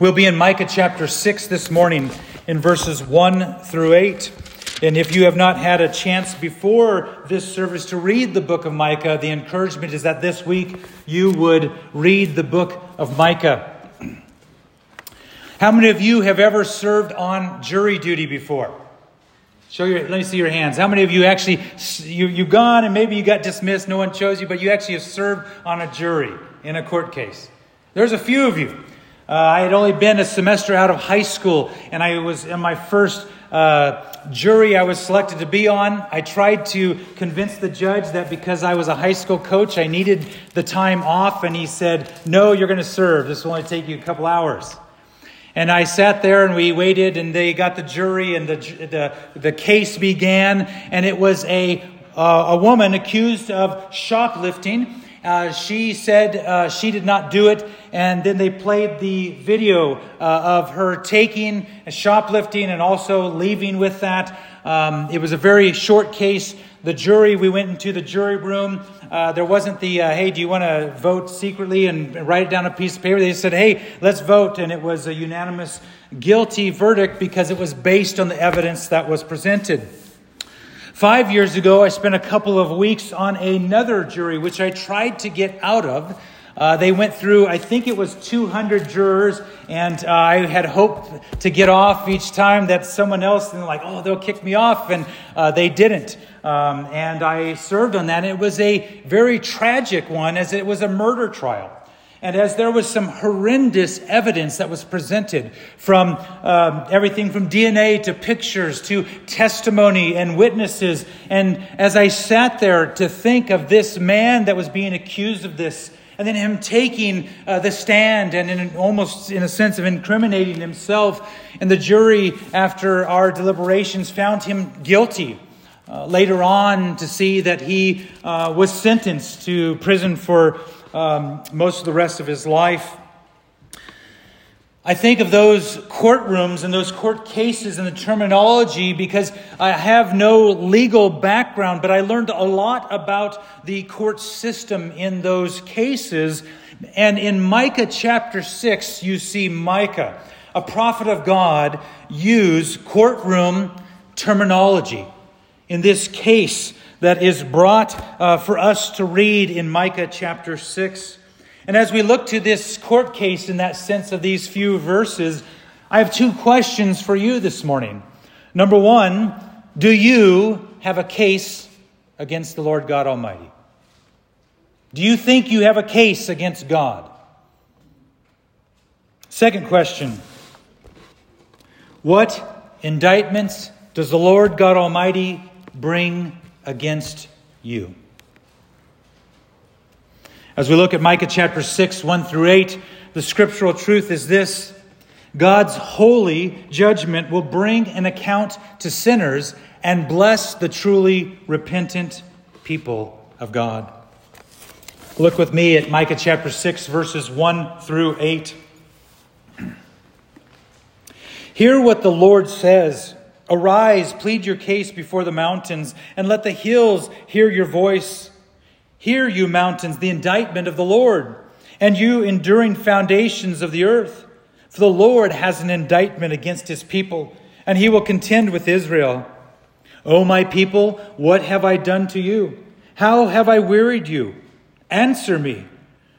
We'll be in Micah chapter 6 this morning in verses 1 through 8. And if you have not had a chance before this service to read the book of Micah, the encouragement is that this week you would read the book of Micah. How many of you have ever served on jury duty before? Show your, let me see your hands. How many of you actually, you, you've gone and maybe you got dismissed, no one chose you, but you actually have served on a jury in a court case? There's a few of you. Uh, I had only been a semester out of high school, and I was in my first uh, jury I was selected to be on. I tried to convince the judge that because I was a high school coach, I needed the time off, and he said, No, you're going to serve. This will only take you a couple hours. And I sat there and we waited, and they got the jury, and the, the, the case began, and it was a, uh, a woman accused of shoplifting. Uh, she said uh, she did not do it, and then they played the video uh, of her taking, shoplifting, and also leaving with that. Um, it was a very short case. The jury, we went into the jury room. Uh, there wasn't the, uh, hey, do you want to vote secretly and write it down on a piece of paper? They said, hey, let's vote. And it was a unanimous guilty verdict because it was based on the evidence that was presented. Five years ago, I spent a couple of weeks on another jury, which I tried to get out of. Uh, they went through, I think it was 200 jurors, and uh, I had hoped to get off each time that someone else, and like, oh, they'll kick me off, and uh, they didn't. Um, and I served on that, and it was a very tragic one, as it was a murder trial. And as there was some horrendous evidence that was presented from um, everything from DNA to pictures to testimony and witnesses, and as I sat there to think of this man that was being accused of this, and then him taking uh, the stand and in almost in a sense of incriminating himself, and the jury, after our deliberations, found him guilty. Uh, later on, to see that he uh, was sentenced to prison for um, most of the rest of his life. I think of those courtrooms and those court cases and the terminology because I have no legal background, but I learned a lot about the court system in those cases. And in Micah chapter 6, you see Micah, a prophet of God, use courtroom terminology. In this case, that is brought uh, for us to read in Micah chapter 6. And as we look to this court case in that sense of these few verses, I have two questions for you this morning. Number one, do you have a case against the Lord God Almighty? Do you think you have a case against God? Second question What indictments does the Lord God Almighty bring against you. As we look at Micah chapter 6, 1 through 8, the scriptural truth is this God's holy judgment will bring an account to sinners and bless the truly repentant people of God. Look with me at Micah chapter 6, verses 1 through 8. Hear what the Lord says. Arise, plead your case before the mountains, and let the hills hear your voice. Hear, you mountains, the indictment of the Lord, and you enduring foundations of the earth. For the Lord has an indictment against his people, and he will contend with Israel. O my people, what have I done to you? How have I wearied you? Answer me.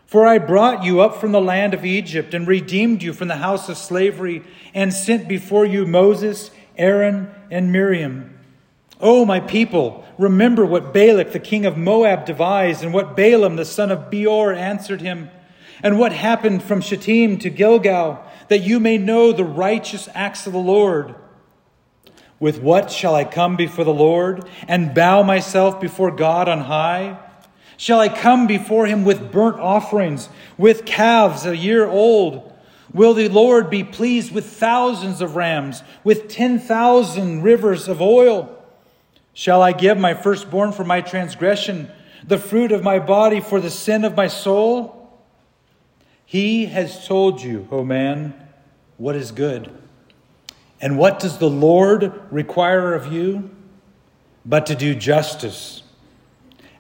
For I brought you up from the land of Egypt and redeemed you from the house of slavery and sent before you Moses Aaron and Miriam. O my people, remember what Balak the king of Moab devised, and what Balaam the son of Beor answered him, and what happened from Shittim to Gilgal, that you may know the righteous acts of the Lord. With what shall I come before the Lord and bow myself before God on high? Shall I come before him with burnt offerings, with calves a year old? Will the Lord be pleased with thousands of rams, with 10,000 rivers of oil? Shall I give my firstborn for my transgression, the fruit of my body for the sin of my soul? He has told you, O man, what is good. And what does the Lord require of you? But to do justice,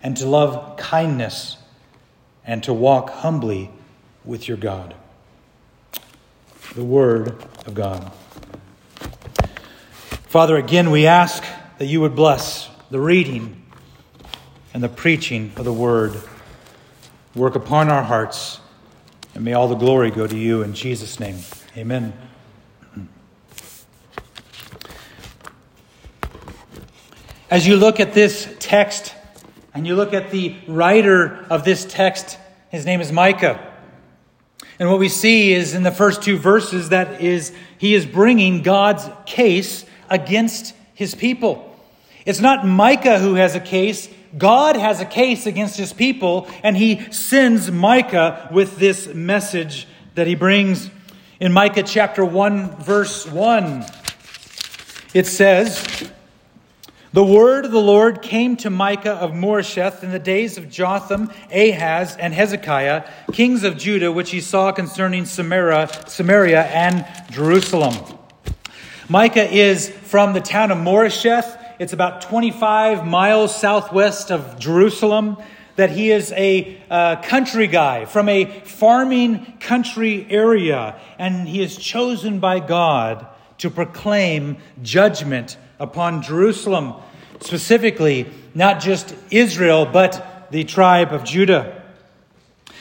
and to love kindness, and to walk humbly with your God. The Word of God. Father, again we ask that you would bless the reading and the preaching of the Word. Work upon our hearts, and may all the glory go to you in Jesus' name. Amen. As you look at this text, and you look at the writer of this text, his name is Micah. And what we see is in the first two verses that is he is bringing God's case against his people. It's not Micah who has a case, God has a case against his people, and he sends Micah with this message that he brings. In Micah chapter 1, verse 1, it says, the word of the Lord came to Micah of Moresheth in the days of Jotham, Ahaz, and Hezekiah, kings of Judah, which he saw concerning Samaria, Samaria and Jerusalem. Micah is from the town of Moresheth. It's about 25 miles southwest of Jerusalem. That he is a uh, country guy from a farming country area, and he is chosen by God to proclaim judgment upon Jerusalem, specifically not just Israel, but the tribe of Judah.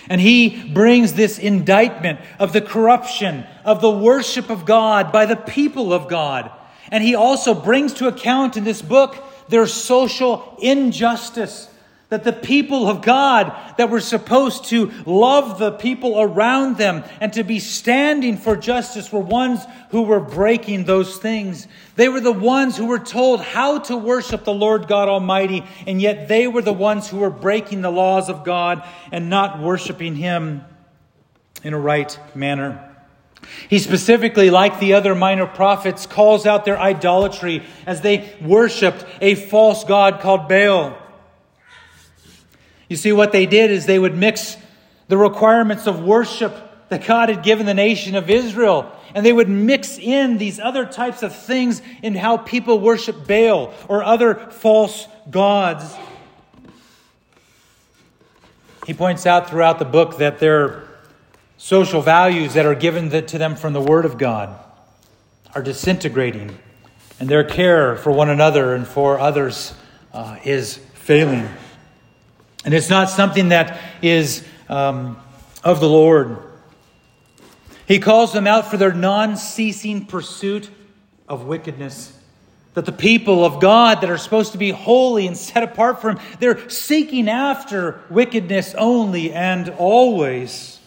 And he brings this indictment of the corruption of the worship of God by the people of God. And he also brings to account in this book their social injustice that the people of God that were supposed to love the people around them and to be standing for justice were ones who were breaking those things. They were the ones who were told how to worship the Lord God Almighty, and yet they were the ones who were breaking the laws of God and not worshiping Him in a right manner. He specifically, like the other minor prophets, calls out their idolatry as they worshiped a false god called Baal. You see, what they did is they would mix the requirements of worship that God had given the nation of Israel, and they would mix in these other types of things in how people worship Baal or other false gods. He points out throughout the book that their social values that are given to them from the Word of God are disintegrating, and their care for one another and for others uh, is failing. And it's not something that is um, of the Lord. He calls them out for their non ceasing pursuit of wickedness. That the people of God that are supposed to be holy and set apart from they're seeking after wickedness only and always.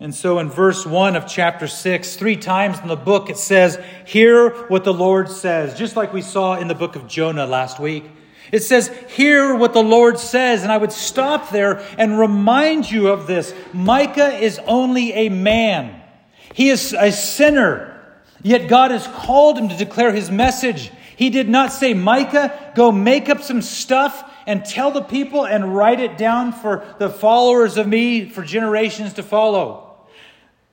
And so in verse 1 of chapter 6, three times in the book, it says, Hear what the Lord says, just like we saw in the book of Jonah last week. It says, Hear what the Lord says. And I would stop there and remind you of this. Micah is only a man, he is a sinner. Yet God has called him to declare his message. He did not say, Micah, go make up some stuff and tell the people and write it down for the followers of me for generations to follow.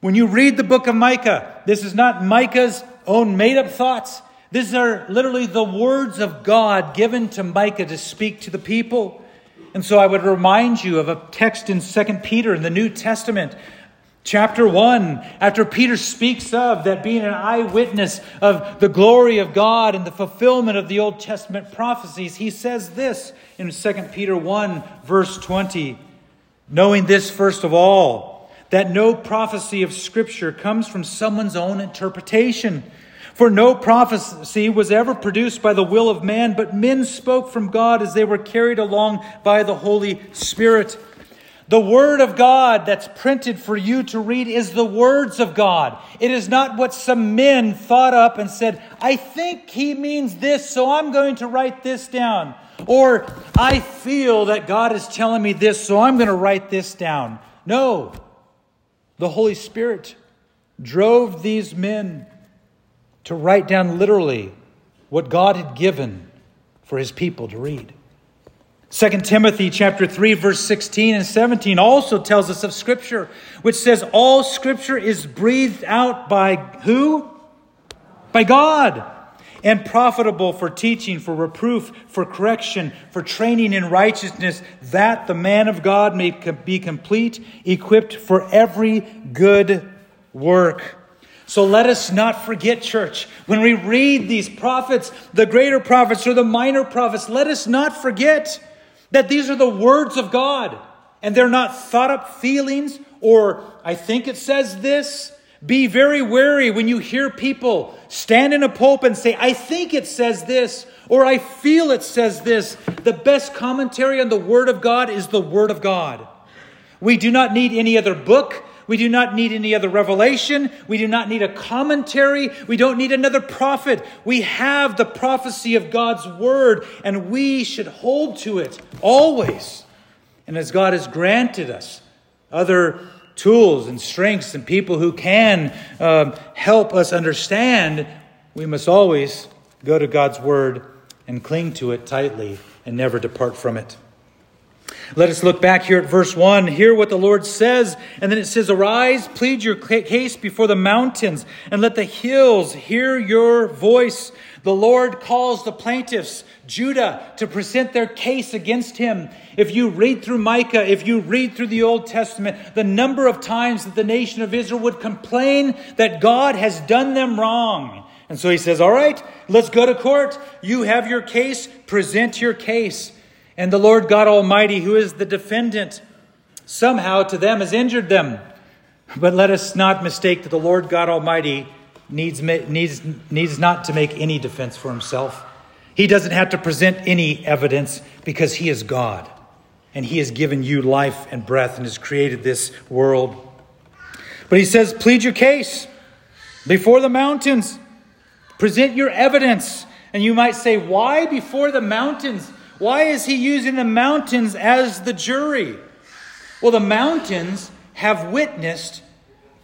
When you read the book of Micah, this is not Micah's own made up thoughts. These are literally the words of God given to Micah to speak to the people. And so I would remind you of a text in 2 Peter in the New Testament, chapter 1, after Peter speaks of that being an eyewitness of the glory of God and the fulfillment of the Old Testament prophecies, he says this in 2 Peter 1, verse 20 Knowing this first of all, that no prophecy of Scripture comes from someone's own interpretation. For no prophecy was ever produced by the will of man, but men spoke from God as they were carried along by the Holy Spirit. The Word of God that's printed for you to read is the words of God. It is not what some men thought up and said, I think he means this, so I'm going to write this down. Or, I feel that God is telling me this, so I'm going to write this down. No. The Holy Spirit drove these men to write down literally what God had given for his people to read. 2 Timothy chapter 3 verse 16 and 17 also tells us of scripture which says all scripture is breathed out by who? By God and profitable for teaching, for reproof, for correction, for training in righteousness, that the man of God may be complete, equipped for every good work. So let us not forget, church, when we read these prophets, the greater prophets or the minor prophets, let us not forget that these are the words of God and they're not thought up feelings or I think it says this. Be very wary when you hear people stand in a pulpit and say, I think it says this, or I feel it says this. The best commentary on the Word of God is the Word of God. We do not need any other book. We do not need any other revelation. We do not need a commentary. We don't need another prophet. We have the prophecy of God's word, and we should hold to it always. And as God has granted us other tools and strengths and people who can uh, help us understand, we must always go to God's word and cling to it tightly and never depart from it. Let us look back here at verse 1, hear what the Lord says, and then it says, Arise, plead your case before the mountains, and let the hills hear your voice. The Lord calls the plaintiffs, Judah, to present their case against him. If you read through Micah, if you read through the Old Testament, the number of times that the nation of Israel would complain that God has done them wrong. And so he says, All right, let's go to court. You have your case, present your case. And the Lord God Almighty, who is the defendant, somehow to them has injured them. But let us not mistake that the Lord God Almighty needs, needs, needs not to make any defense for himself. He doesn't have to present any evidence because he is God. And he has given you life and breath and has created this world. But he says, plead your case before the mountains. Present your evidence. And you might say, why before the mountains? Why is he using the mountains as the jury? Well, the mountains have witnessed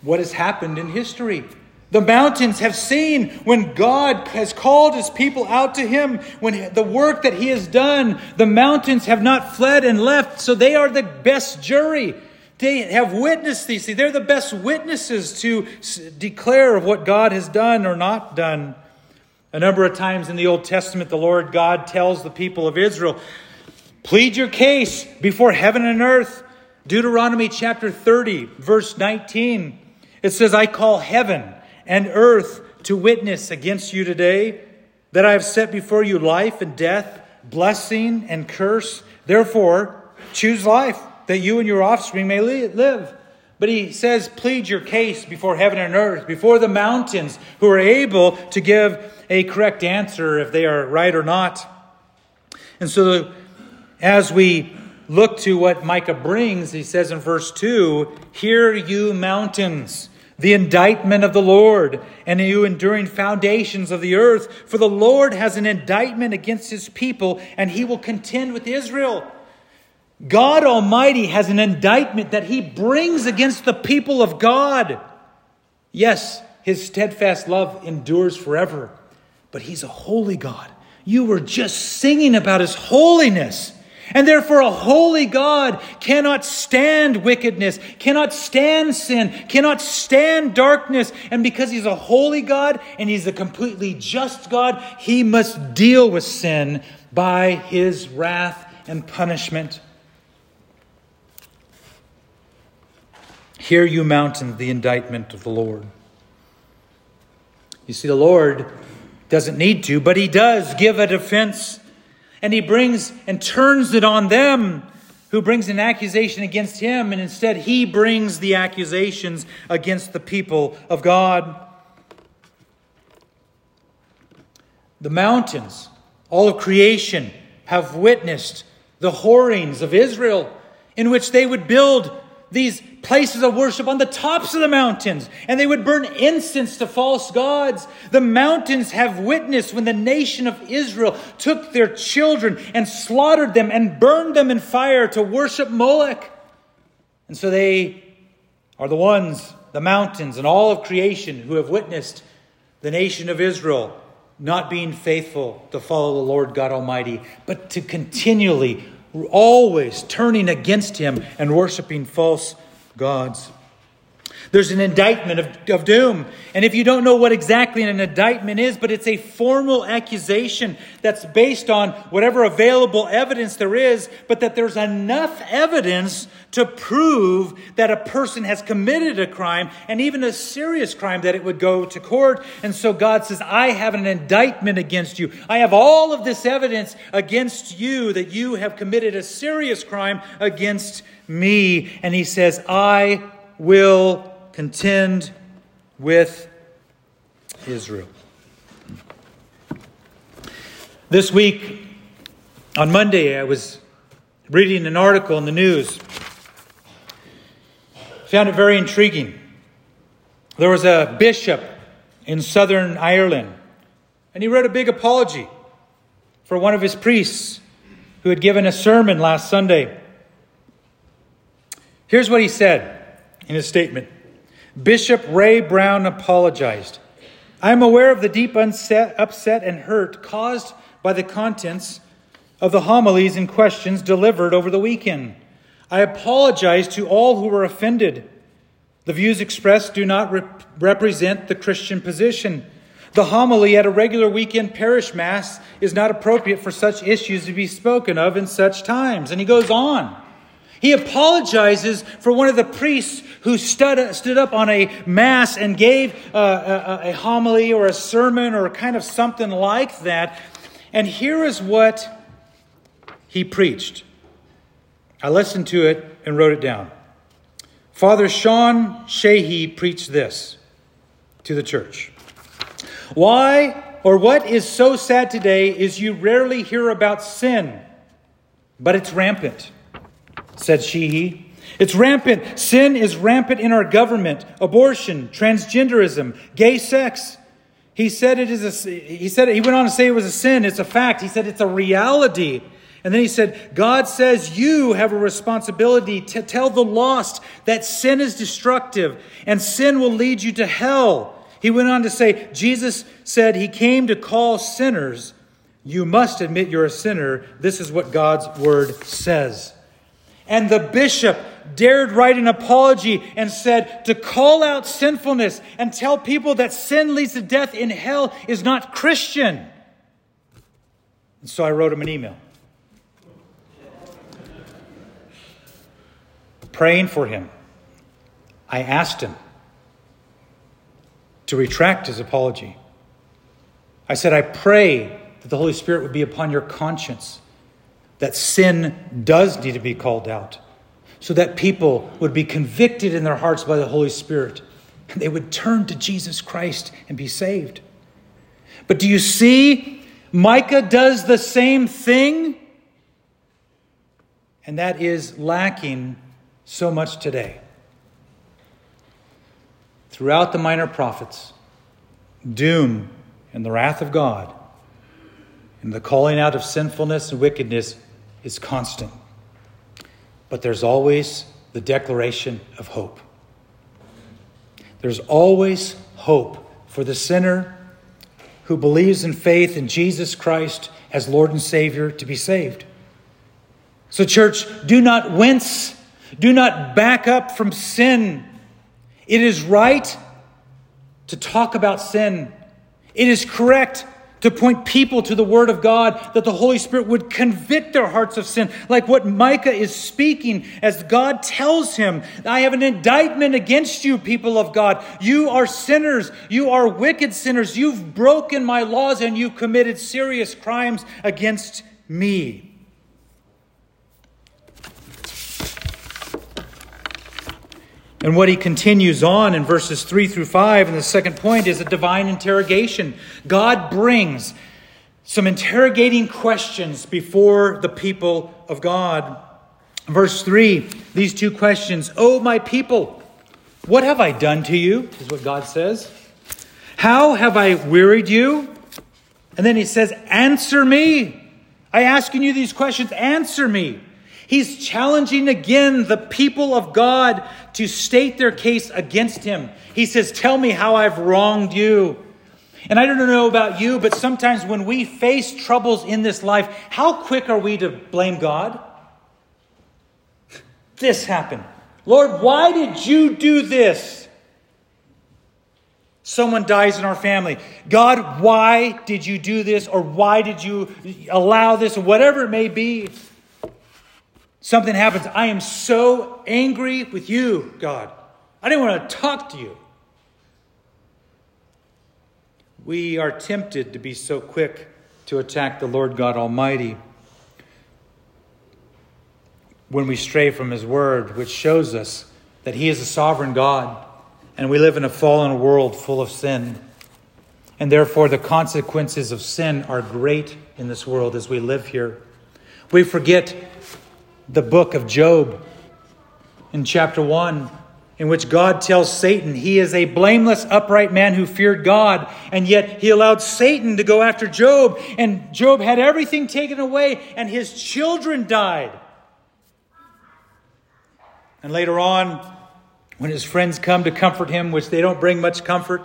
what has happened in history. The mountains have seen when God has called his people out to him, when the work that he has done, the mountains have not fled and left, so they are the best jury. They have witnessed these. They're the best witnesses to declare of what God has done or not done. A number of times in the Old Testament, the Lord God tells the people of Israel, plead your case before heaven and earth. Deuteronomy chapter 30, verse 19. It says, I call heaven and earth to witness against you today that I have set before you life and death, blessing and curse. Therefore, choose life that you and your offspring may live. But he says, plead your case before heaven and earth, before the mountains, who are able to give a correct answer if they are right or not. And so, as we look to what Micah brings, he says in verse 2 Hear you mountains, the indictment of the Lord, and you enduring foundations of the earth. For the Lord has an indictment against his people, and he will contend with Israel. God Almighty has an indictment that he brings against the people of God. Yes, his steadfast love endures forever but He's a holy God. You were just singing about His holiness. And therefore, a holy God cannot stand wickedness, cannot stand sin, cannot stand darkness. And because He's a holy God and He's a completely just God, He must deal with sin by His wrath and punishment. Hear, you mountains, the indictment of the Lord. You see, the Lord doesn't need to, but he does give a defense. And he brings and turns it on them who brings an accusation against him, and instead he brings the accusations against the people of God. The mountains, all of creation, have witnessed the whorings of Israel, in which they would build these places of worship on the tops of the mountains, and they would burn incense to false gods. The mountains have witnessed when the nation of Israel took their children and slaughtered them and burned them in fire to worship Moloch. And so they are the ones, the mountains, and all of creation who have witnessed the nation of Israel not being faithful to follow the Lord God Almighty, but to continually always turning against him and worshiping false gods. There's an indictment of, of doom. And if you don't know what exactly an indictment is, but it's a formal accusation that's based on whatever available evidence there is, but that there's enough evidence to prove that a person has committed a crime and even a serious crime that it would go to court. And so God says, I have an indictment against you. I have all of this evidence against you that you have committed a serious crime against me. And he says, I will contend with Israel. This week, on Monday, I was reading an article in the news. Found it very intriguing. There was a bishop in southern Ireland, and he wrote a big apology for one of his priests who had given a sermon last Sunday. Here's what he said in his statement Bishop Ray Browne apologized. I am aware of the deep unset, upset and hurt caused by the contents of the homilies and questions delivered over the weekend. I apologize to all who were offended. The views expressed do not rep- represent the Christian position. The homily at a regular weekend parish mass is not appropriate for such issues to be spoken of in such times. And he goes on. He apologizes for one of the priests who stood, stood up on a mass and gave a, a, a homily or a sermon or kind of something like that. And here is what he preached. I listened to it and wrote it down. Father Sean Sheehy preached this to the church. Why or what is so sad today is you rarely hear about sin, but it's rampant said Sheehy. It's rampant. Sin is rampant in our government. Abortion, transgenderism, gay sex. He said it is a, he said he went on to say it was a sin. It's a fact. He said it's a reality. And then he said, God says you have a responsibility to tell the lost that sin is destructive and sin will lead you to hell. He went on to say, Jesus said he came to call sinners. You must admit you're a sinner. This is what God's word says. And the bishop dared write an apology and said to call out sinfulness and tell people that sin leads to death in hell is not Christian. And so I wrote him an email. Praying for him. I asked him to retract his apology. I said, I pray that the Holy Spirit would be upon your conscience that sin does need to be called out so that people would be convicted in their hearts by the Holy Spirit and they would turn to Jesus Christ and be saved. But do you see? Micah does the same thing, and that is lacking so much today. Throughout the minor prophets, doom and the wrath of God and the calling out of sinfulness and wickedness is constant, but there's always the declaration of hope. There's always hope for the sinner who believes in faith in Jesus Christ as Lord and Savior to be saved. So, church, do not wince, do not back up from sin. It is right to talk about sin, it is correct to point people to the Word of God, that the Holy Spirit would convict their hearts of sin, like what Micah is speaking as God tells him I have an indictment against you, people of God. You are sinners. You are wicked sinners. You've broken my laws and you've committed serious crimes against me. And what he continues on in verses 3 through 5, and the second point is a divine interrogation. God brings some interrogating questions before the people of God. Verse 3, these two questions Oh, my people, what have I done to you? Is what God says. How have I wearied you? And then he says, Answer me. I asking you these questions, answer me. He's challenging again the people of God to state their case against him. He says, Tell me how I've wronged you. And I don't know about you, but sometimes when we face troubles in this life, how quick are we to blame God? This happened. Lord, why did you do this? Someone dies in our family. God, why did you do this? Or why did you allow this? Whatever it may be. Something happens. I am so angry with you, God. I didn't want to talk to you. We are tempted to be so quick to attack the Lord God Almighty when we stray from His Word, which shows us that He is a sovereign God and we live in a fallen world full of sin. And therefore, the consequences of sin are great in this world as we live here. We forget the book of Job in chapter 1, in which God tells Satan he is a blameless, upright man who feared God, and yet he allowed Satan to go after Job, and Job had everything taken away, and his children died. And later on, when his friends come to comfort him, which they don't bring much comfort,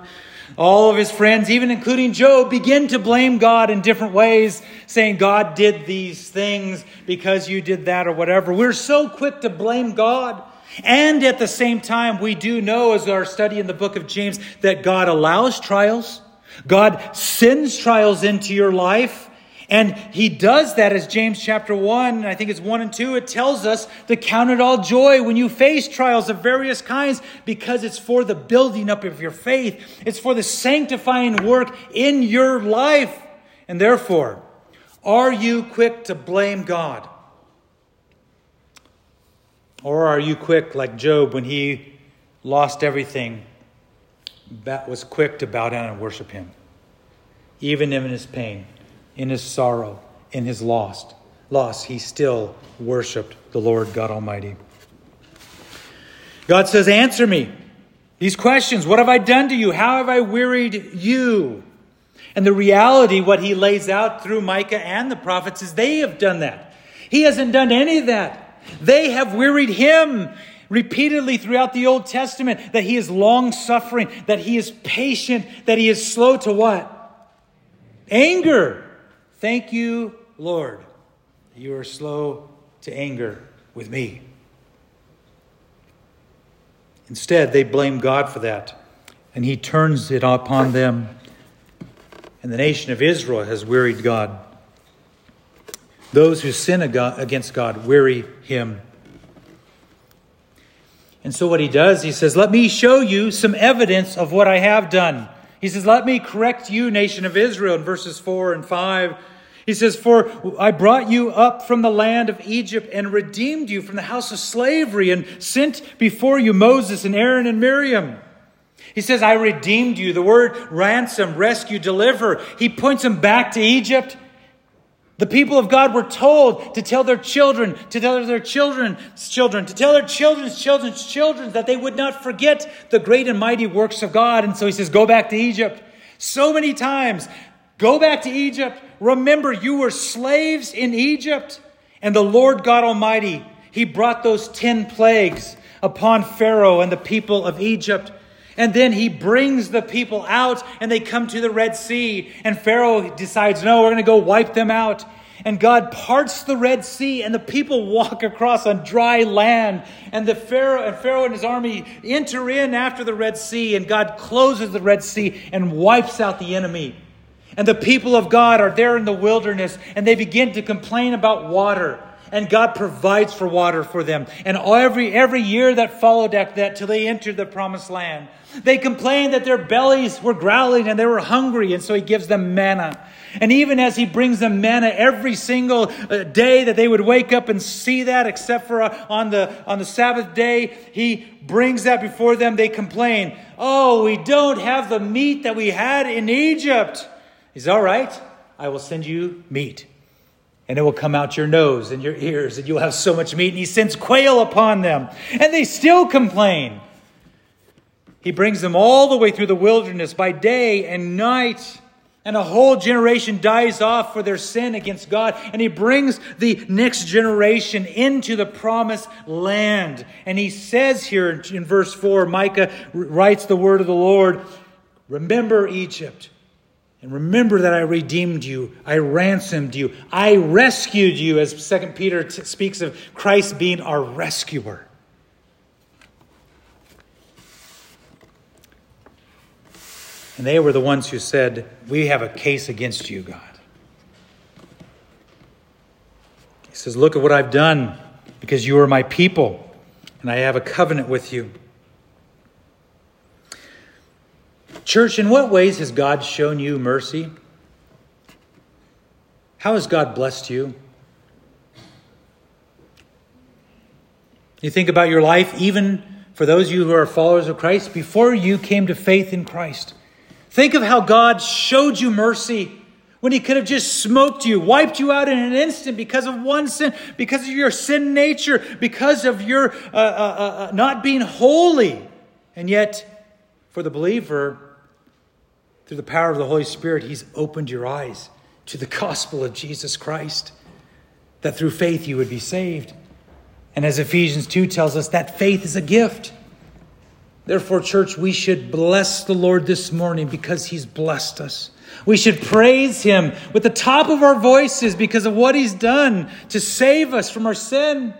all of his friends, even including Job, begin to blame God in different ways, saying, God did these things because you did that or whatever. We're so quick to blame God. And at the same time, we do know, as our study in the book of James, that God allows trials. God sends trials into your life. And he does that as James chapter 1, I think it's 1 and 2, it tells us to count it all joy when you face trials of various kinds because it's for the building up of your faith. It's for the sanctifying work in your life. And therefore, are you quick to blame God? Or are you quick like Job when he lost everything, that was quick to bow down and worship him, even in his pain? In his sorrow, in his lost loss, he still worshiped the Lord God Almighty. God says, Answer me these questions. What have I done to you? How have I wearied you? And the reality, what he lays out through Micah and the prophets, is they have done that. He hasn't done any of that. They have wearied him repeatedly throughout the Old Testament that he is long suffering, that he is patient, that he is slow to what? Anger. Thank you, Lord, you are slow to anger with me. Instead, they blame God for that, and He turns it upon them. And the nation of Israel has wearied God. Those who sin against God weary Him. And so, what He does, He says, Let me show you some evidence of what I have done. He says, Let me correct you, nation of Israel, in verses 4 and 5. He says, For I brought you up from the land of Egypt and redeemed you from the house of slavery and sent before you Moses and Aaron and Miriam. He says, I redeemed you. The word ransom, rescue, deliver. He points them back to Egypt. The people of God were told to tell their children, to tell their children's children, to tell their children's children's children that they would not forget the great and mighty works of God. And so he says, Go back to Egypt. So many times, go back to Egypt. Remember, you were slaves in Egypt. And the Lord God Almighty, He brought those 10 plagues upon Pharaoh and the people of Egypt. And then he brings the people out and they come to the Red Sea. And Pharaoh decides, no, we're going to go wipe them out. And God parts the Red Sea and the people walk across on dry land. And the Pharaoh and Pharaoh and his army enter in after the Red Sea and God closes the Red Sea and wipes out the enemy. And the people of God are there in the wilderness and they begin to complain about water and God provides for water for them. And every, every year that followed that, that till they entered the promised land, they complained that their bellies were growling and they were hungry, and so he gives them manna. And even as he brings them manna every single uh, day that they would wake up and see that, except for uh, on the on the Sabbath day, he brings that before them. They complain, "Oh, we don't have the meat that we had in Egypt." He's all right. I will send you meat and it will come out your nose and your ears, and you'll have so much meat. And he sends quail upon them, and they still complain. He brings them all the way through the wilderness by day and night. And a whole generation dies off for their sin against God. And he brings the next generation into the promised land. And he says here in verse 4, Micah writes the word of the Lord Remember Egypt and remember that I redeemed you, I ransomed you, I rescued you, as 2 Peter t- speaks of Christ being our rescuer. And they were the ones who said, We have a case against you, God. He says, Look at what I've done because you are my people and I have a covenant with you. Church, in what ways has God shown you mercy? How has God blessed you? You think about your life, even for those of you who are followers of Christ, before you came to faith in Christ. Think of how God showed you mercy when He could have just smoked you, wiped you out in an instant because of one sin, because of your sin nature, because of your uh, uh, uh, uh not being holy. And yet, for the believer, through the power of the Holy Spirit, He's opened your eyes to the gospel of Jesus Christ, that through faith you would be saved. And as Ephesians 2 tells us, that faith is a gift. Therefore, church, we should bless the Lord this morning because He's blessed us. We should praise Him with the top of our voices because of what He's done to save us from our sin.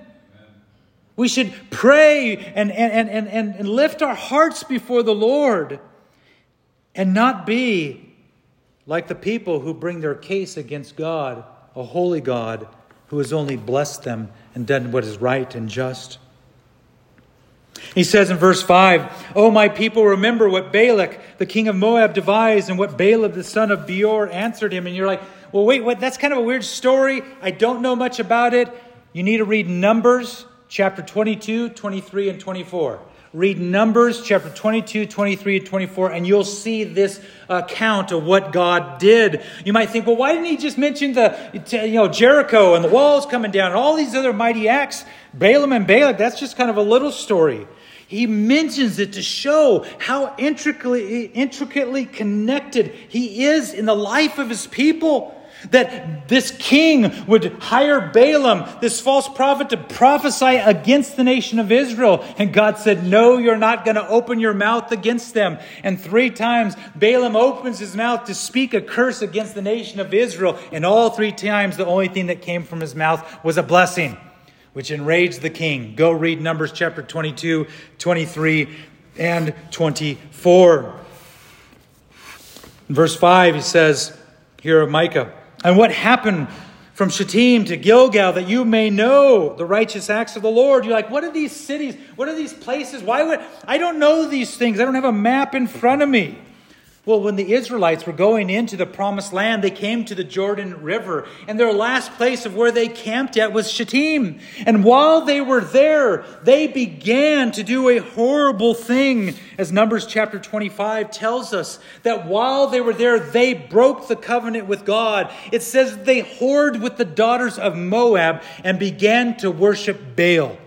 We should pray and, and, and, and, and lift our hearts before the Lord and not be like the people who bring their case against God, a holy God who has only blessed them and done what is right and just. He says in verse 5, O my people, remember what Balak, the king of Moab, devised and what Balaam, the son of Beor, answered him. And you're like, well, wait, what? That's kind of a weird story. I don't know much about it. You need to read Numbers chapter 22, 23, and 24. Read Numbers chapter 22, 23, and 24, and you'll see this account of what God did. You might think, well, why didn't he just mention the, you know, Jericho and the walls coming down and all these other mighty acts? Balaam and Balak, that's just kind of a little story. He mentions it to show how intricately, intricately connected he is in the life of his people. That this king would hire Balaam, this false prophet, to prophesy against the nation of Israel. And God said, No, you're not going to open your mouth against them. And three times Balaam opens his mouth to speak a curse against the nation of Israel. And all three times, the only thing that came from his mouth was a blessing, which enraged the king. Go read Numbers chapter 22, 23, and 24. In verse 5, he says, here of Micah, and what happened from Shittim to Gilgal that you may know the righteous acts of the Lord. You're like, what are these cities? What are these places? Why would I don't know these things? I don't have a map in front of me. Well, when the Israelites were going into the promised land, they came to the Jordan River, and their last place of where they camped at was Shittim. And while they were there, they began to do a horrible thing, as Numbers chapter 25 tells us that while they were there, they broke the covenant with God. It says they whored with the daughters of Moab and began to worship Baal.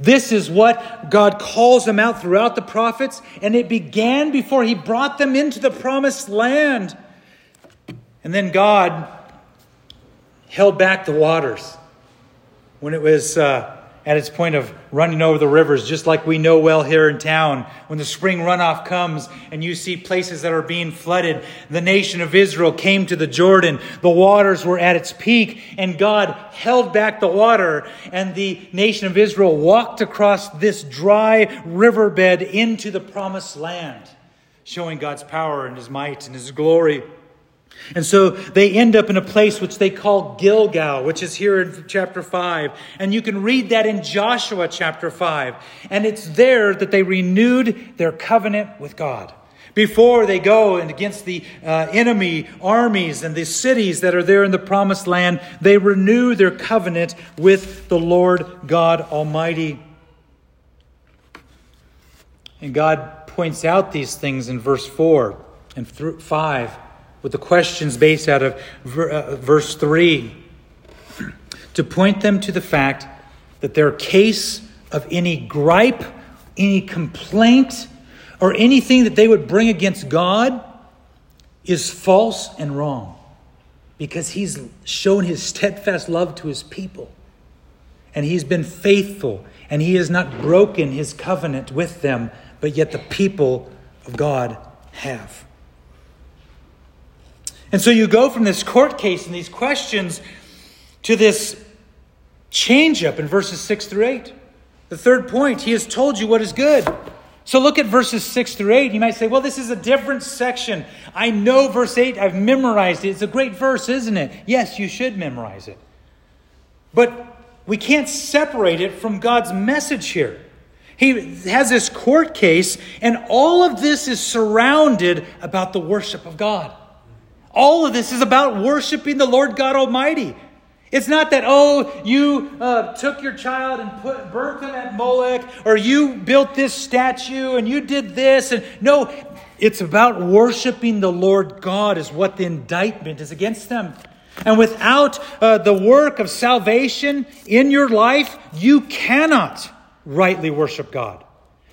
This is what God calls them out throughout the prophets, and it began before He brought them into the promised land. And then God held back the waters when it was. Uh, at its point of running over the rivers, just like we know well here in town. When the spring runoff comes and you see places that are being flooded, the nation of Israel came to the Jordan. The waters were at its peak, and God held back the water, and the nation of Israel walked across this dry riverbed into the promised land, showing God's power and his might and his glory. And so they end up in a place which they call Gilgal, which is here in chapter 5. And you can read that in Joshua chapter 5. And it's there that they renewed their covenant with God. Before they go and against the uh, enemy armies and the cities that are there in the promised land, they renew their covenant with the Lord God Almighty. And God points out these things in verse 4 and 5 with the questions based out of uh, verse 3 to point them to the fact that their case of any gripe, any complaint, or anything that they would bring against God is false and wrong because he's shown his steadfast love to his people and he's been faithful and he has not broken his covenant with them, but yet the people of God have. And so you go from this court case and these questions to this change up in verses 6 through 8. The third point, he has told you what is good. So look at verses 6 through 8. You might say, well, this is a different section. I know verse 8, I've memorized it. It's a great verse, isn't it? Yes, you should memorize it. But we can't separate it from God's message here. He has this court case, and all of this is surrounded about the worship of God. All of this is about worshiping the Lord God Almighty. It's not that, oh, you uh, took your child and put, burnt them at Molech, or you built this statue and you did this. And no, it's about worshiping the Lord God, is what the indictment is against them. And without uh, the work of salvation in your life, you cannot rightly worship God.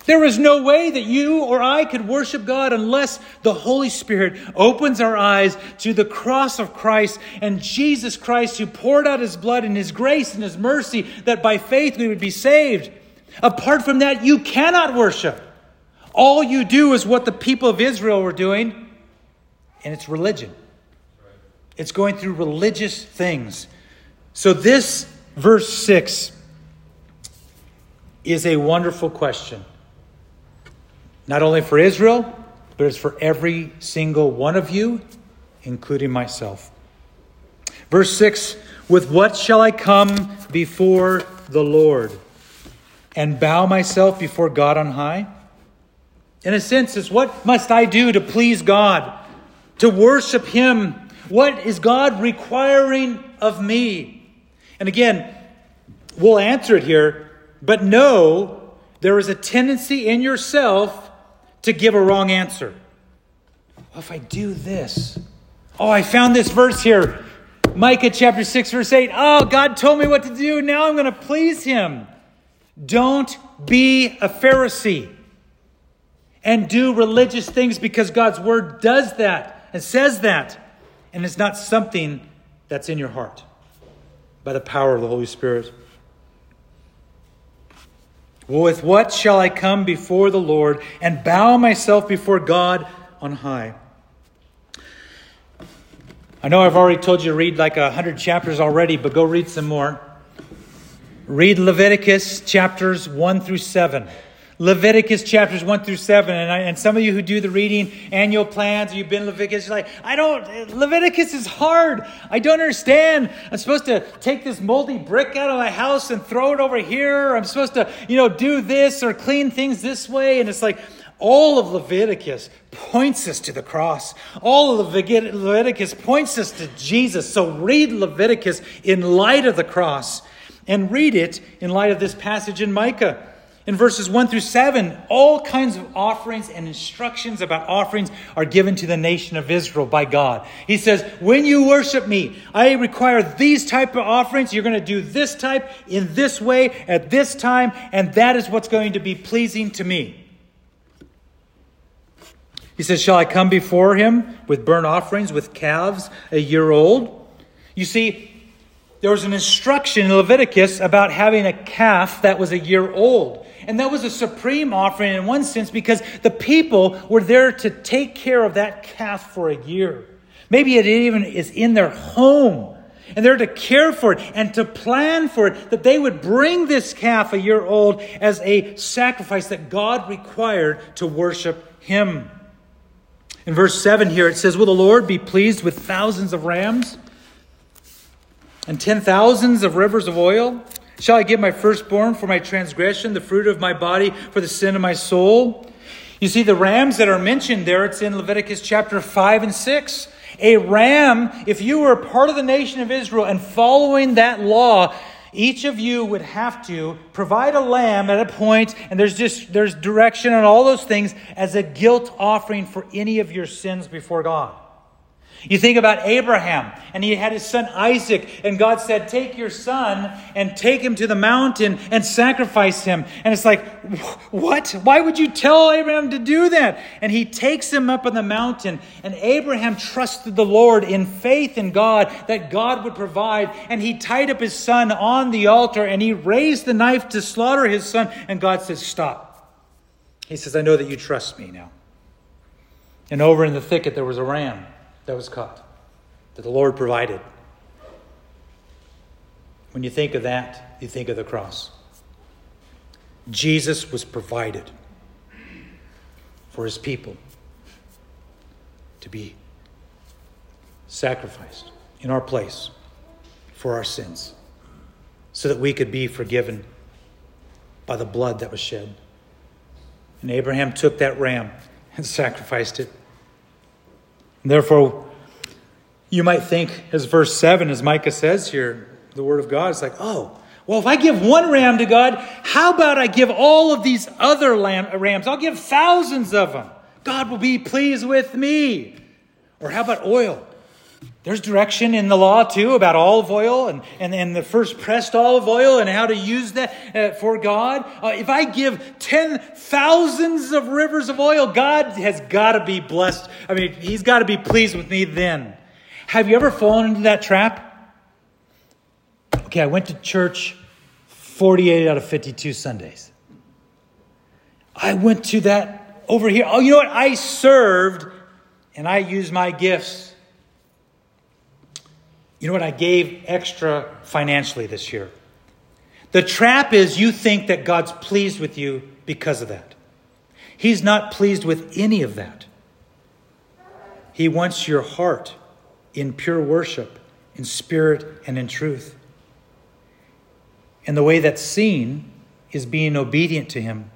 There is no way that you or I could worship God unless the Holy Spirit opens our eyes to the cross of Christ and Jesus Christ who poured out his blood and his grace and his mercy that by faith we would be saved. Apart from that, you cannot worship. All you do is what the people of Israel were doing, and it's religion. It's going through religious things. So, this verse 6 is a wonderful question not only for Israel, but it's for every single one of you, including myself. Verse 6 With what shall I come before the Lord and bow myself before God on high? In a sense, is what must I do to please God, to worship Him? What is God requiring of me? And again, we'll answer it here, but know there is a tendency in yourself to give a wrong answer. Well, if I do this, oh, I found this verse here. Micah chapter 6, verse 8. Oh, God told me what to do. Now I'm going to please him. Don't be a Pharisee and do religious things because God's word does that and says that. And it's not something that's in your heart by the power of the Holy Spirit. With what shall I come before the Lord and bow myself before God on high? I know I've already told you to read like a hundred chapters already, but go read some more. Read Leviticus chapters 1 through 7. Leviticus chapters 1 through 7. And, I, and some of you who do the reading annual plans, you've been Leviticus, you're like, I don't, Leviticus is hard. I don't understand. I'm supposed to take this moldy brick out of my house and throw it over here. I'm supposed to, you know, do this or clean things this way. And it's like, all of Leviticus points us to the cross. All of Leviticus points us to Jesus. So read Leviticus in light of the cross and read it in light of this passage in Micah. In verses 1 through 7, all kinds of offerings and instructions about offerings are given to the nation of Israel by God. He says, When you worship me, I require these type of offerings. You're going to do this type in this way at this time, and that is what's going to be pleasing to me. He says, Shall I come before him with burnt offerings, with calves a year old? You see, there was an instruction in Leviticus about having a calf that was a year old. And that was a supreme offering in one sense because the people were there to take care of that calf for a year. Maybe it even is in their home. And they're to care for it and to plan for it, that they would bring this calf a year old as a sacrifice that God required to worship Him. In verse 7 here, it says, Will the Lord be pleased with thousands of rams and ten thousands of rivers of oil? Shall I give my firstborn for my transgression, the fruit of my body for the sin of my soul? You see, the rams that are mentioned there, it's in Leviticus chapter 5 and 6. A ram, if you were part of the nation of Israel and following that law, each of you would have to provide a lamb at a point, and there's just there's direction on all those things as a guilt offering for any of your sins before God. You think about Abraham, and he had his son Isaac, and God said, Take your son and take him to the mountain and sacrifice him. And it's like, What? Why would you tell Abraham to do that? And he takes him up on the mountain, and Abraham trusted the Lord in faith in God that God would provide. And he tied up his son on the altar, and he raised the knife to slaughter his son, and God says, Stop. He says, I know that you trust me now. And over in the thicket, there was a ram that was caught, that the Lord provided. When you think of that, you think of the cross. Jesus was provided. for his people to be sacrificed in our place for our sins so that we could be forgiven by the blood that was shed. And Abraham took that ram and sacrificed it. Therefore, you might think, as verse 7, as Micah says here, the word of God is like, oh, well, if I give one ram to God, how about I give all of these other lamb, rams? I'll give thousands of them. God will be pleased with me. Or how about oil? There's direction in the law too about olive oil and, and, and the first pressed olive oil and how to use that uh, for God. Uh, if I give ten thousands of rivers of oil, God has got to be blessed. I mean, He's got to be pleased with me then. Have you ever fallen into that trap? Okay, I went to church 48 out of 52 Sundays. I went to that over here. Oh, you know what? I served and I used my gifts. You know what? I gave extra financially this year. The trap is you think that God's pleased with you because of that. He's not pleased with any of that. He wants your heart in pure worship, in spirit and in truth. And the way that's seen is being obedient to Him.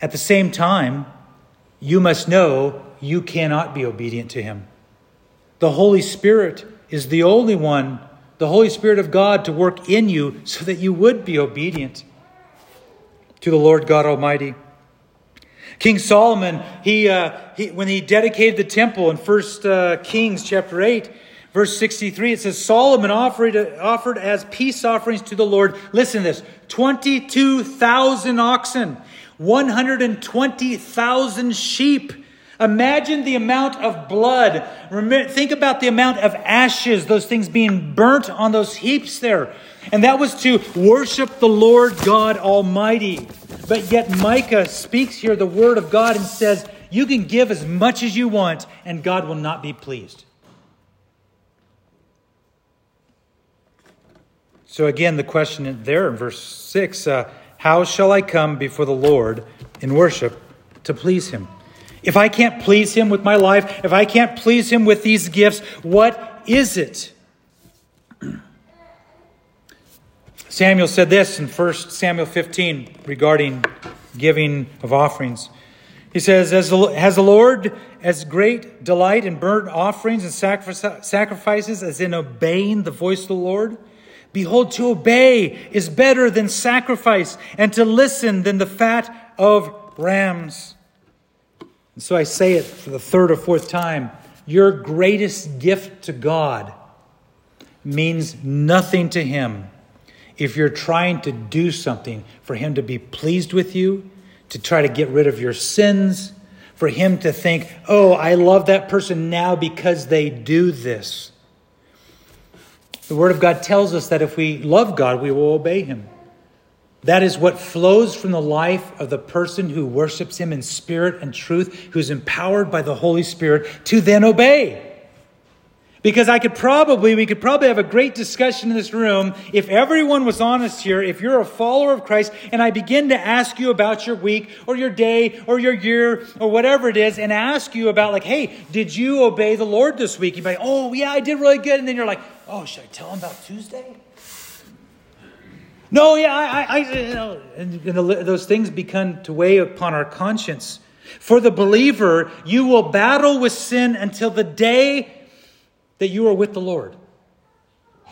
At the same time, you must know you cannot be obedient to Him. The Holy Spirit is the only one, the Holy Spirit of God, to work in you so that you would be obedient to the Lord God Almighty. King Solomon, he, uh, he, when he dedicated the temple in 1 uh, Kings chapter 8, verse 63, it says, Solomon offered, offered as peace offerings to the Lord, listen to this, 22,000 oxen, 120,000 sheep. Imagine the amount of blood. Think about the amount of ashes, those things being burnt on those heaps there. And that was to worship the Lord God Almighty. But yet Micah speaks here the word of God and says, You can give as much as you want, and God will not be pleased. So, again, the question there in verse 6 uh, How shall I come before the Lord in worship to please him? If I can't please him with my life, if I can't please him with these gifts, what is it? Samuel said this in 1 Samuel 15 regarding giving of offerings. He says, Has the Lord as great delight in burnt offerings and sacrifices as in obeying the voice of the Lord? Behold, to obey is better than sacrifice, and to listen than the fat of rams. And so I say it for the third or fourth time. Your greatest gift to God means nothing to Him if you're trying to do something for Him to be pleased with you, to try to get rid of your sins, for Him to think, oh, I love that person now because they do this. The Word of God tells us that if we love God, we will obey Him. That is what flows from the life of the person who worships Him in spirit and truth, who's empowered by the Holy Spirit to then obey. Because I could probably, we could probably have a great discussion in this room if everyone was honest here, if you're a follower of Christ, and I begin to ask you about your week or your day or your year or whatever it is, and ask you about, like, hey, did you obey the Lord this week? You'd be like, oh, yeah, I did really good. And then you're like, oh, should I tell him about Tuesday? No, yeah, I, I, I you know, and, and those things begin to weigh upon our conscience. For the believer, you will battle with sin until the day that you are with the Lord.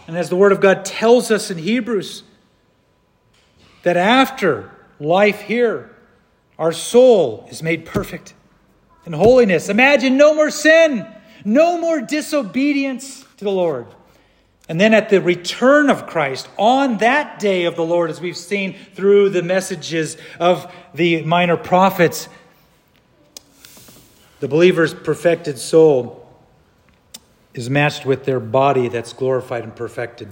And as the Word of God tells us in Hebrews, that after life here, our soul is made perfect in holiness. Imagine no more sin, no more disobedience to the Lord. And then at the return of Christ, on that day of the Lord, as we've seen through the messages of the minor prophets, the believer's perfected soul is matched with their body that's glorified and perfected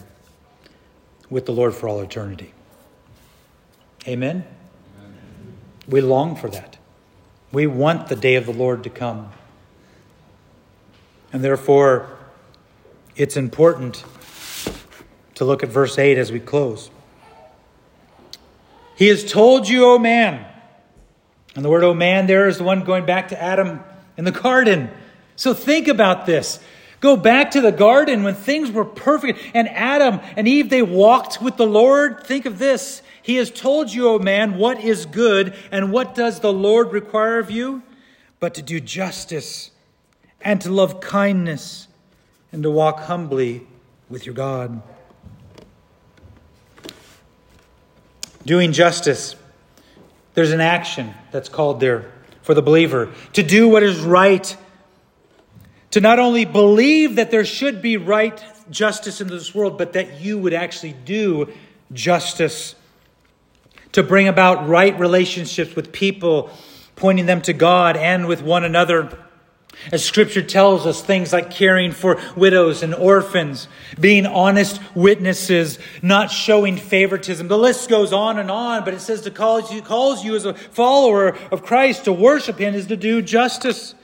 with the Lord for all eternity. Amen? Amen? We long for that. We want the day of the Lord to come. And therefore, it's important to look at verse 8 as we close. He has told you, O man, And the word oh man there is the one going back to Adam in the garden. So think about this. Go back to the garden when things were perfect and Adam and Eve, they walked with the Lord. Think of this. He has told you, O man, what is good and what does the Lord require of you? But to do justice and to love kindness and to walk humbly with your God. Doing justice. There's an action that's called there for the believer to do what is right to not only believe that there should be right justice in this world, but that you would actually do justice, to bring about right relationships with people, pointing them to God and with one another. As scripture tells us, things like caring for widows and orphans, being honest witnesses, not showing favoritism. The list goes on and on, but it says to call you, calls you as a follower of Christ to worship Him is to do justice.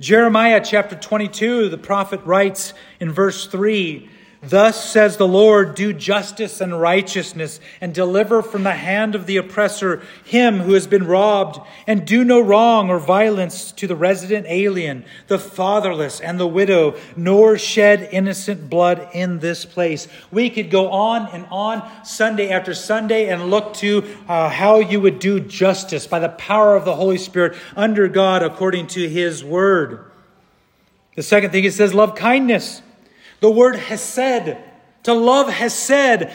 Jeremiah chapter 22, the prophet writes in verse 3 Thus says the Lord, do justice and righteousness, and deliver from the hand of the oppressor him who has been robbed, and do no wrong or violence to the resident alien, the fatherless, and the widow, nor shed innocent blood in this place. We could go on and on Sunday after Sunday and look to uh, how you would do justice by the power of the Holy Spirit under God according to his word. The second thing it says, love kindness. The word hesed, to love hesed,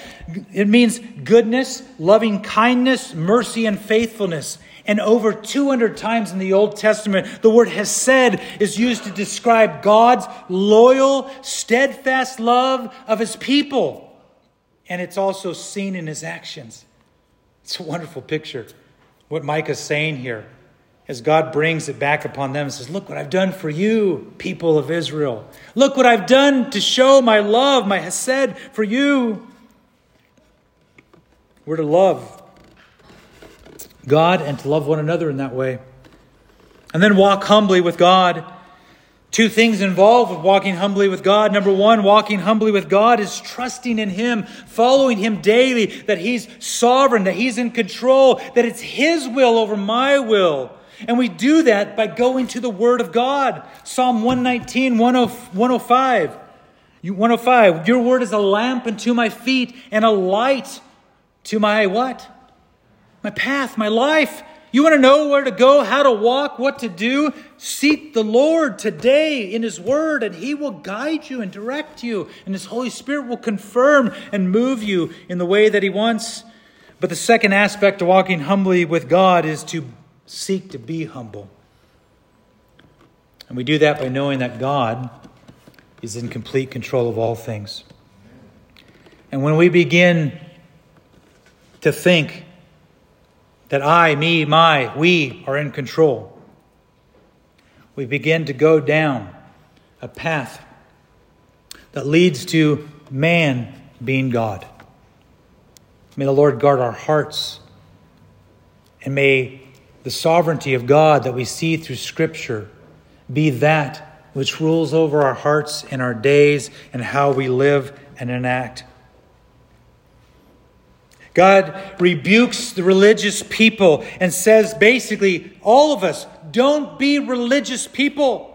it means goodness, loving kindness, mercy, and faithfulness. And over 200 times in the Old Testament, the word hesed is used to describe God's loyal, steadfast love of his people. And it's also seen in his actions. It's a wonderful picture. What Micah's saying here as God brings it back upon them and says, Look what I've done for you, people of Israel. Look what I've done to show my love, my hesed for you. We're to love God and to love one another in that way. And then walk humbly with God. Two things involved with walking humbly with God. Number one, walking humbly with God is trusting in Him, following Him daily, that He's sovereign, that He's in control, that it's His will over my will. And we do that by going to the Word of God. Psalm 119, 105. 105. Your word is a lamp unto my feet and a light to my what? My path, my life. You want to know where to go, how to walk, what to do? Seek the Lord today in His Word, and He will guide you and direct you, and His Holy Spirit will confirm and move you in the way that He wants. But the second aspect of walking humbly with God is to seek to be humble. And we do that by knowing that God is in complete control of all things. And when we begin to think that I, me, my, we are in control, we begin to go down a path that leads to man being God. May the Lord guard our hearts and may the sovereignty of God that we see through Scripture be that which rules over our hearts and our days and how we live and enact. God rebukes the religious people and says basically, all of us, don't be religious people.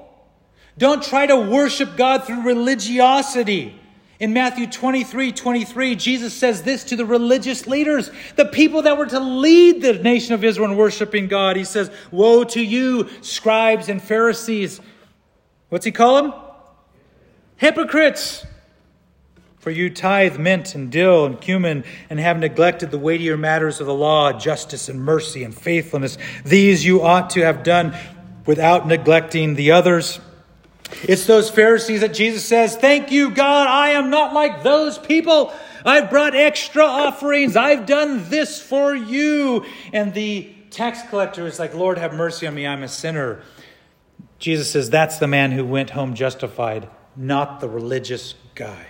Don't try to worship God through religiosity. In Matthew 23 23, Jesus says this to the religious leaders, the people that were to lead the nation of Israel in worshiping God. He says, Woe to you, scribes and Pharisees. What's he call them? Hypocrites. For you tithe mint and dill and cumin and have neglected the weightier matters of the law, justice and mercy and faithfulness. These you ought to have done without neglecting the others. It's those Pharisees that Jesus says, Thank you, God, I am not like those people. I've brought extra offerings. I've done this for you. And the tax collector is like, Lord, have mercy on me. I'm a sinner. Jesus says, That's the man who went home justified, not the religious guy.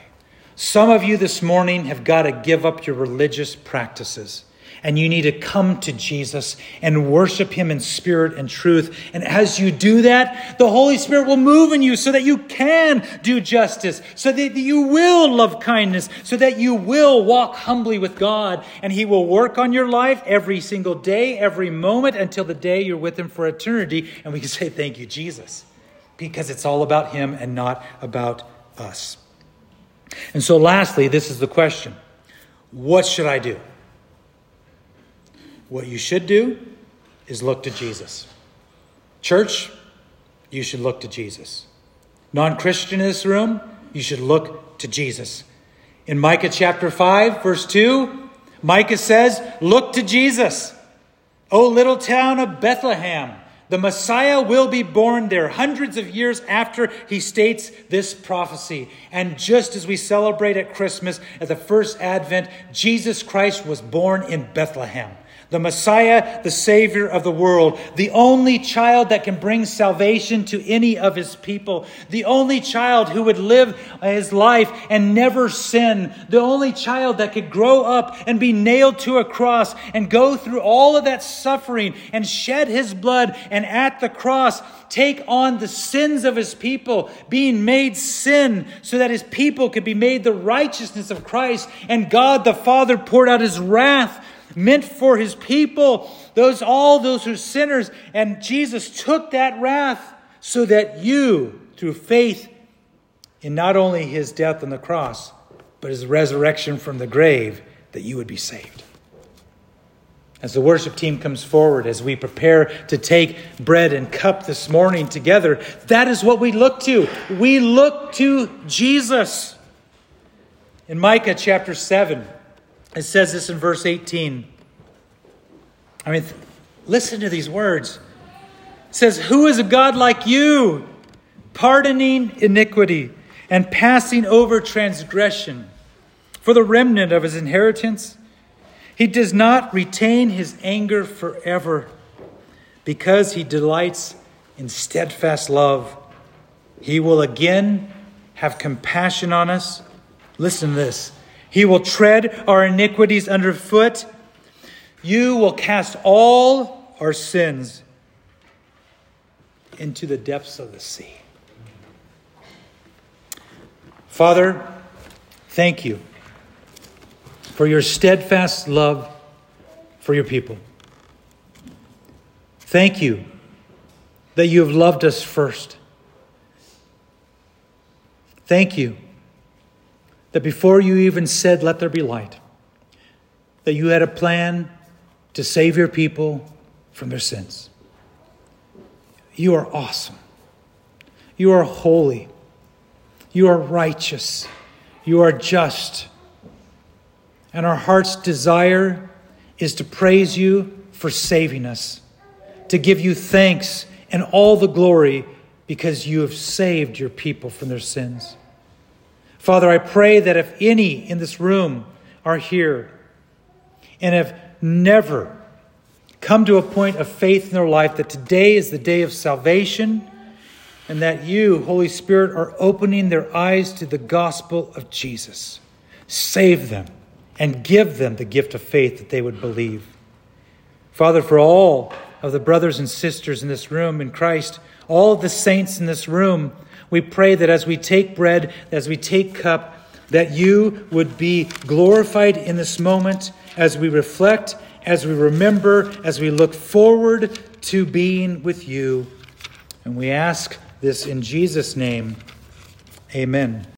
Some of you this morning have got to give up your religious practices And you need to come to Jesus and worship him in spirit and truth. And as you do that, the Holy Spirit will move in you so that you can do justice, so that you will love kindness, so that you will walk humbly with God. And he will work on your life every single day, every moment until the day you're with him for eternity. And we can say, Thank you, Jesus, because it's all about him and not about us. And so, lastly, this is the question What should I do? What you should do is look to Jesus. Church, you should look to Jesus. Non Christian in this room, you should look to Jesus. In Micah chapter 5, verse 2, Micah says, Look to Jesus, O little town of Bethlehem. The Messiah will be born there hundreds of years after he states this prophecy. And just as we celebrate at Christmas, at the first advent, Jesus Christ was born in Bethlehem the Messiah, the Savior of the world, the only child that can bring salvation to any of his people, the only child who would live his life and never sin, the only child that could grow up and be nailed to a cross and go through all of that suffering and shed his blood and at the cross take on the sins of his people, being made sin so that his people could be made the righteousness of Christ. And God the Father poured out his wrath meant for his people, those all those who sinners, and Jesus took that wrath so that you, through faith in not only his death on the cross, but his resurrection from the grave, that you would be saved. As the worship team comes forward, as we prepare to take bread and cup this morning together, that is what we look to. We look to Jesus. In Micah chapter 7, it says this in verse 18. I mean, listen to these words. It says, Who is a God like you, pardoning iniquity and passing over transgression for the remnant of his inheritance? He does not retain his anger forever because he delights in steadfast love. He will again have compassion on us. Listen to this he will tread our iniquities underfoot. You will cast all our sins into the depths of the sea. Father, thank you for your steadfast love for your people. Thank you that you have loved us first. Thank you that before you even said, Let there be light, that you had a plan to save your people from their sins. You are awesome. You are holy. You are righteous. You are just. And our heart's desire is to praise you for saving us, to give you thanks and all the glory because you have saved your people from their sins. Father, I pray that if any in this room are here and have never come to a point of faith in their life, that today is the day of salvation and that you, Holy Spirit, are opening their eyes to the gospel of Jesus. Save them and give them the gift of faith that they would believe. Father, for all of the brothers and sisters in this room in Christ, all of the saints in this room, we pray that as we take bread, as we take cup, that you would be glorified in this moment as we reflect, as we remember, as we look forward to being with you. And we ask this in Jesus' name. Amen.